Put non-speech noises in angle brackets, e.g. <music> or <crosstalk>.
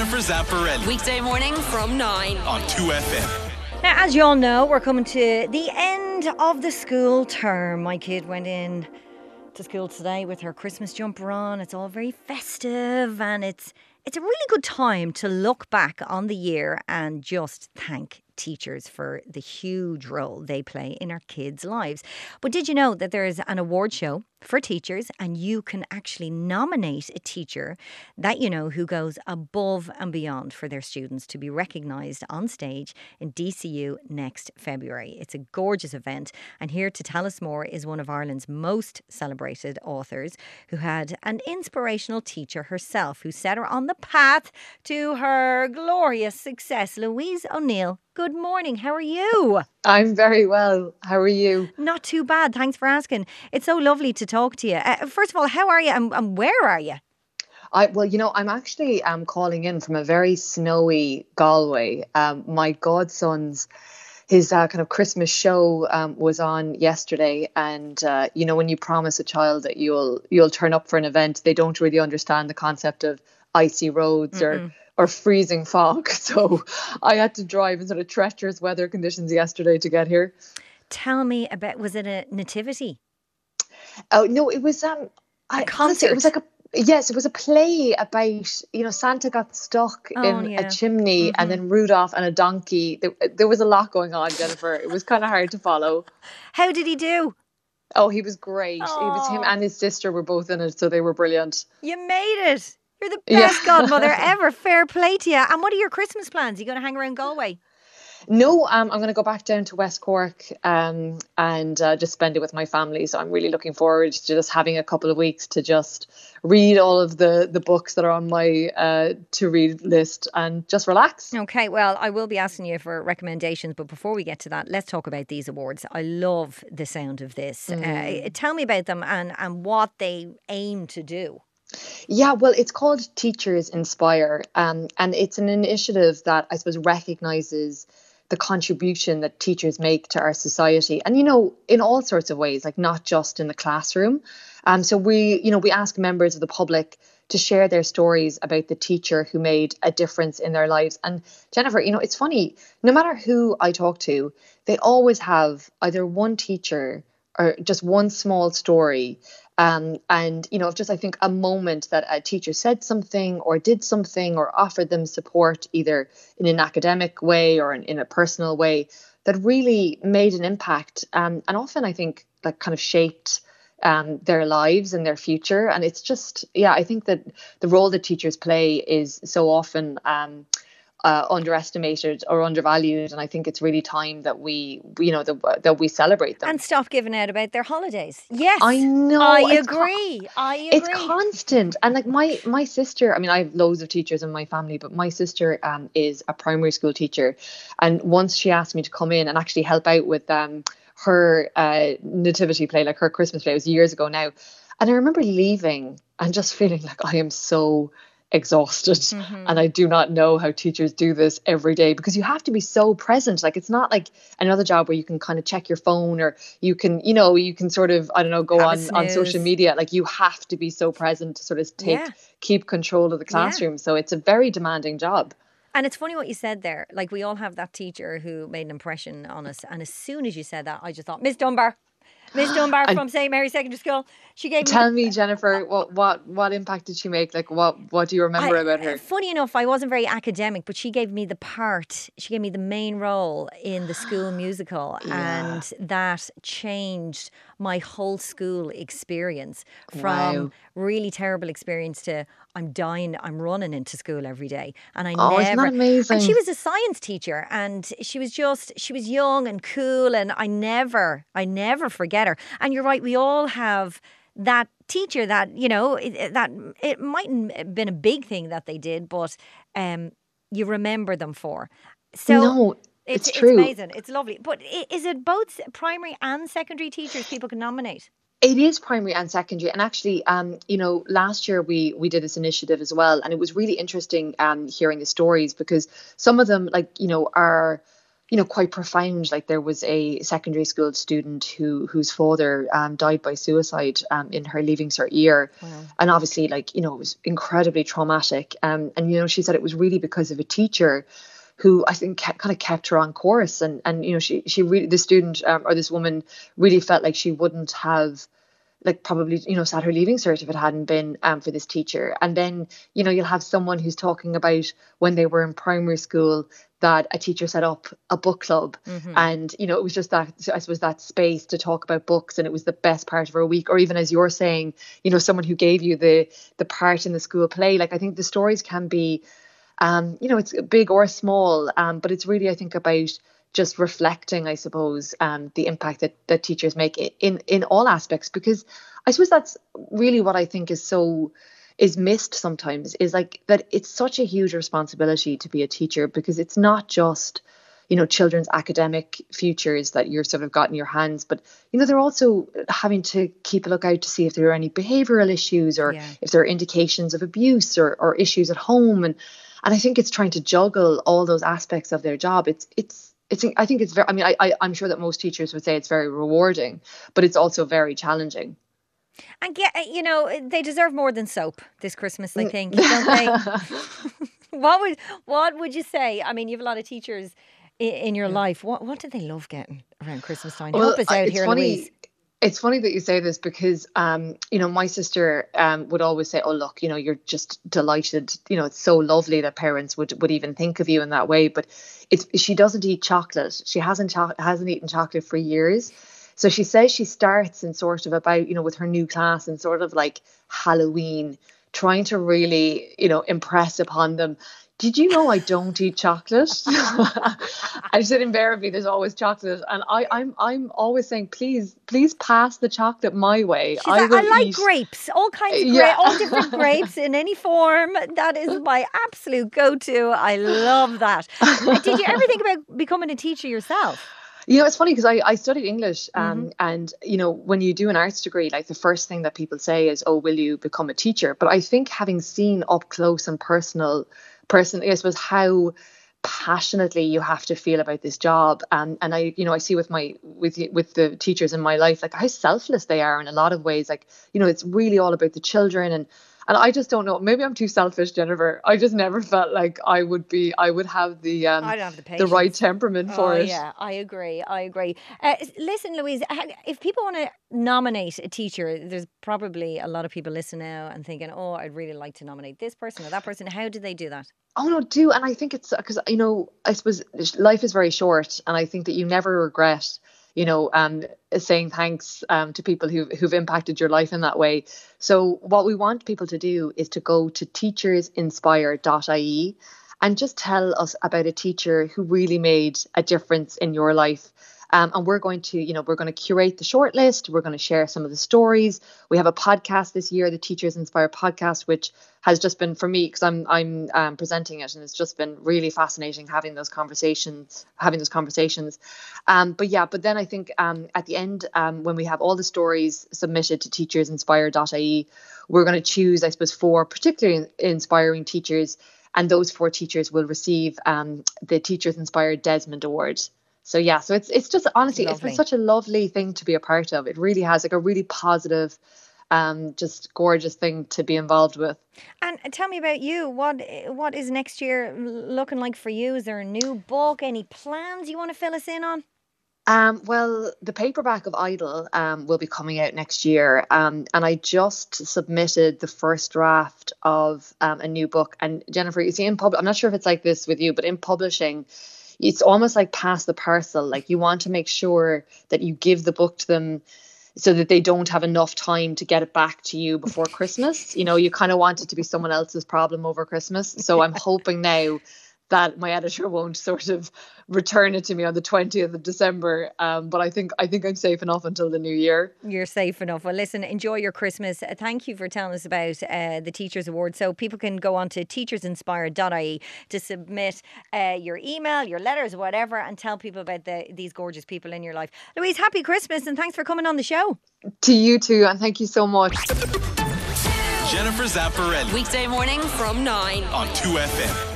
Jennifer Zamparelli Weekday morning from 9. on 2FM. Now, as you all know, we're coming to the end of the school term. My kid went in to school today with her Christmas jumper on. It's all very festive and it's it's a really good time to look back on the year and just thank teachers for the huge role they play in our kids' lives. But did you know that there is an award show for teachers and you can actually nominate a teacher that you know who goes above and beyond for their students to be recognised on stage in DCU next February. It's a gorgeous event and here to tell us more is one of Ireland's most celebrated authors who had an inspirational teacher herself who set her on the path to her glorious success. Louise O'Neill, good morning. How are you? I'm very well. How are you? Not too bad. Thanks for asking. It's so lovely to talk to you. Uh, first of all, how are you and, and where are you? I well, you know, I'm actually um calling in from a very snowy Galway. Um, my godson's his uh, kind of Christmas show um, was on yesterday, and uh, you know, when you promise a child that you'll you'll turn up for an event, they don't really understand the concept of icy roads or or freezing fog. <laughs> So I had to drive in sort of treacherous weather conditions yesterday to get here. Tell me about was it a nativity? Oh no, it was um I, honestly, it was like a yes, it was a play about you know Santa got stuck Oh, in yeah. a chimney and then Rudolph and a donkey. There, there was a lot going on, Jennifer. It was kind of hard to follow. How did he do? Oh, he was great. It was him Oh. and his sister were both in it, so they were brilliant. You made it. You're the <laughs> Yeah. best godmother <laughs> ever. Fair play to you. And what are your Christmas plans? Are you going to hang around Galway? No, um, I'm going to go back down to West Cork um, and uh, just spend it with my family. So I'm really looking forward to just having a couple of weeks to just read all of the the books that are on my uh, to read list and just relax. Okay, well, I will be asking you for recommendations, but before we get to that, let's talk about these awards. I love the sound of this. Uh, tell me about them and, and what they aim to do. Yeah, well, it's called Teachers Inspire, um, and it's an initiative that I suppose recognizes the contribution that teachers make to our society, and you know, in all sorts of ways, like not just in the classroom. Um, so we, you know, we ask members of the public to share their stories about the teacher who made a difference in their lives. And Jennifer, you know, it's funny. No matter who I talk to, they always have either one teacher or just one small story um, and you know just i think a moment that a teacher said something or did something or offered them support either in an academic way or in, in a personal way that really made an impact um, and often i think that kind of shaped um, their lives and their future and it's just yeah i think that the role that teachers play is so often um, uh, underestimated or undervalued and i think it's really time that we you know that, that we celebrate them And stop giving out about their holidays. Yes. I know, I agree. I agree. it's constant and like my my sister i mean i have loads of teachers in my family but my sister um is a primary school teacher and once she asked me to come in and actually help out with um her uh nativity play like her christmas play it was years ago now and i remember leaving and just feeling like i am so exhausted Mm-hmm. and i do not know how teachers do this every day because you have to be so present like it's not like another job where you can kind of check your phone or you can you know you can sort of i don't know go Have on on social media like you have to be so present to sort of take Yeah. keep control of the classroom so it's a very demanding job And it's funny what you said there. Like we all have that teacher who made an impression on us. And as soon as you said that, I just thought, Miss Dunbar. Miss Dunbar And- from St. Mary's Secondary School. She gave me tell me uh, jennifer what what what impact did she make like what what do you remember I- about her Funny enough, I wasn't very academic, but she gave me the part. She gave me the main role in the school <gasps> musical, and that changed my whole school experience from Wow. really terrible experience to I'm dying, I'm running into school every day, and I Oh, isn't never. that amazing? And she was a science teacher, and she was just she was young and cool, and I never, I never forget her. And you're right, we all have that teacher that you know that it mightn't have been a big thing that they did, but um, you remember them for. So no it's, it's true. amazing. It's lovely. But is it both primary and secondary teachers people can nominate? It is primary and secondary, and actually, um, you know, last year we we did this initiative as well, and it was really interesting um, hearing the stories because some of them, like you know, are you know quite profound. Like there was a secondary school student who whose father um, died by suicide um, in her leaving cert year. Wow. and obviously like you know it was incredibly traumatic. Um, and you know she said it was really because of a teacher who I think kept, kind of kept her on course and and you know she she really the student um, or this woman really felt like she wouldn't have like probably you know sat her leaving cert if it hadn't been um, for this teacher. And then you know you'll have someone who's talking about when they were in primary school that a teacher set up a book club. Mm-hmm. and you know it was just that i suppose that space to talk about books and it was the best part of her week. Or even as you're saying you know someone who gave you the the part in the school play. Like i think the stories can be um you know it's big or small um but it's really i think about just reflecting, I suppose, um, the impact that, that teachers make in in all aspects. Because I suppose that's really what I think is so is missed sometimes is like that it's such a huge responsibility to be a teacher because it's not just you know children's academic futures that you're sort of got in your hands but you know they're also having to keep a lookout to see if there are any behavioral issues or yeah. if there are indications of abuse or, or issues at home and and i think it's trying to juggle all those aspects of their job it's it's it's I think it's very I mean I, I I'm sure that most teachers would say it's very rewarding, but it's also very challenging. And get you know they deserve more than soap this Christmas. I mm. think <laughs> <laughs> what would what would you say? I mean, you have a lot of teachers in, your life. What what do they love getting around Christmas time? Well, Help us out here, funny. Louise. It's funny that you say this because, um, you know, my sister um, would always say, "Oh, look, you know, you're just delighted. You know, it's so lovely that parents would would even think of you in that way." But it's she doesn't eat chocolate. She hasn't cho- hasn't eaten chocolate for years. So she says she starts in sort of about you know with her new class and sort of like Halloween, trying to really you know impress upon them did you know I don't eat chocolate? <laughs> <laughs> I said invariably there's always chocolate, and I, I'm I'm always saying please please pass the chocolate my way. She's I, like, I like eat. grapes, all kinds of yeah. grapes, all different <laughs> grapes in any form. That is my absolute go-to. I love that. Did you ever think about becoming a teacher yourself? You know, it's funny because I, I studied English, um, mm-hmm. and you know, when you do an arts degree, like the first thing that people say is, "Oh, will you become a teacher?" But I think having seen up close and personal personally, I suppose how passionately you have to feel about this job and and I you know I see with my with with the teachers in my life like how selfless they are in a lot of ways like you know it's really all about the children and and I just don't know. Maybe I'm too selfish, Jennifer. I just never felt like I would be. I would have the um, I don't have the, the right temperament for oh, it. Yeah, I agree. I agree. Uh, listen, Louise, if people want to nominate a teacher, there's probably a lot of people listening now and thinking, "Oh, I'd really like to nominate this person or that person." How do they do that? Oh no, do and I think it's because you know I suppose life is very short, and I think that you never regret you know, and saying thanks um, to people who've, who've impacted your life in that way. So, what we want people to do is to go to teachersinspire.ie and just tell us about a teacher who really made a difference in your life. Um, and we're going to, you know, we're going to curate the shortlist. We're going to share some of the stories. We have a podcast this year, the Teachers Inspire podcast, which has just been for me because I'm I'm um, presenting it, and it's just been really fascinating having those conversations, having those conversations. Um, but yeah, but then I think um, at the end, um, when we have all the stories submitted to teachersinspire.ie, we're going to choose, I suppose, four particularly inspiring teachers, and those four teachers will receive um, the Teachers Inspired Desmond Award so yeah so it's it's just honestly lovely. it's been such a lovely thing to be a part of. It really has like a really positive um just gorgeous thing to be involved with. And tell me about you. What what is next year looking like for you? Is there a new book? Any plans you want to fill us in on? Um, well, the paperback of Idol um, will be coming out next year, um, and I just submitted the first draft of um, a new book. And Jennifer, you see, in pub, I'm not sure if it's like this with you, but in publishing, it's almost like pass the parcel. Like you want to make sure that you give the book to them so that they don't have enough time to get it back to you before Christmas. You know, you kind of want it to be someone else's problem over Christmas. So I'm hoping now that my editor won't sort of return it to me on the 20th of December. Um, but I think I think I'm safe enough until the new year. You're safe enough. Well, listen, enjoy your Christmas. Uh, thank you for telling us about uh, the Teachers Award. So people can go on to teachersinspire.ie to submit uh, your email, your letters, whatever, and tell people about the, these gorgeous people in your life. Louise, happy Christmas and thanks for coming on the show. To you too, and thank you so much. Jennifer Zamparelli. Weekday morning from 9 on 2FM.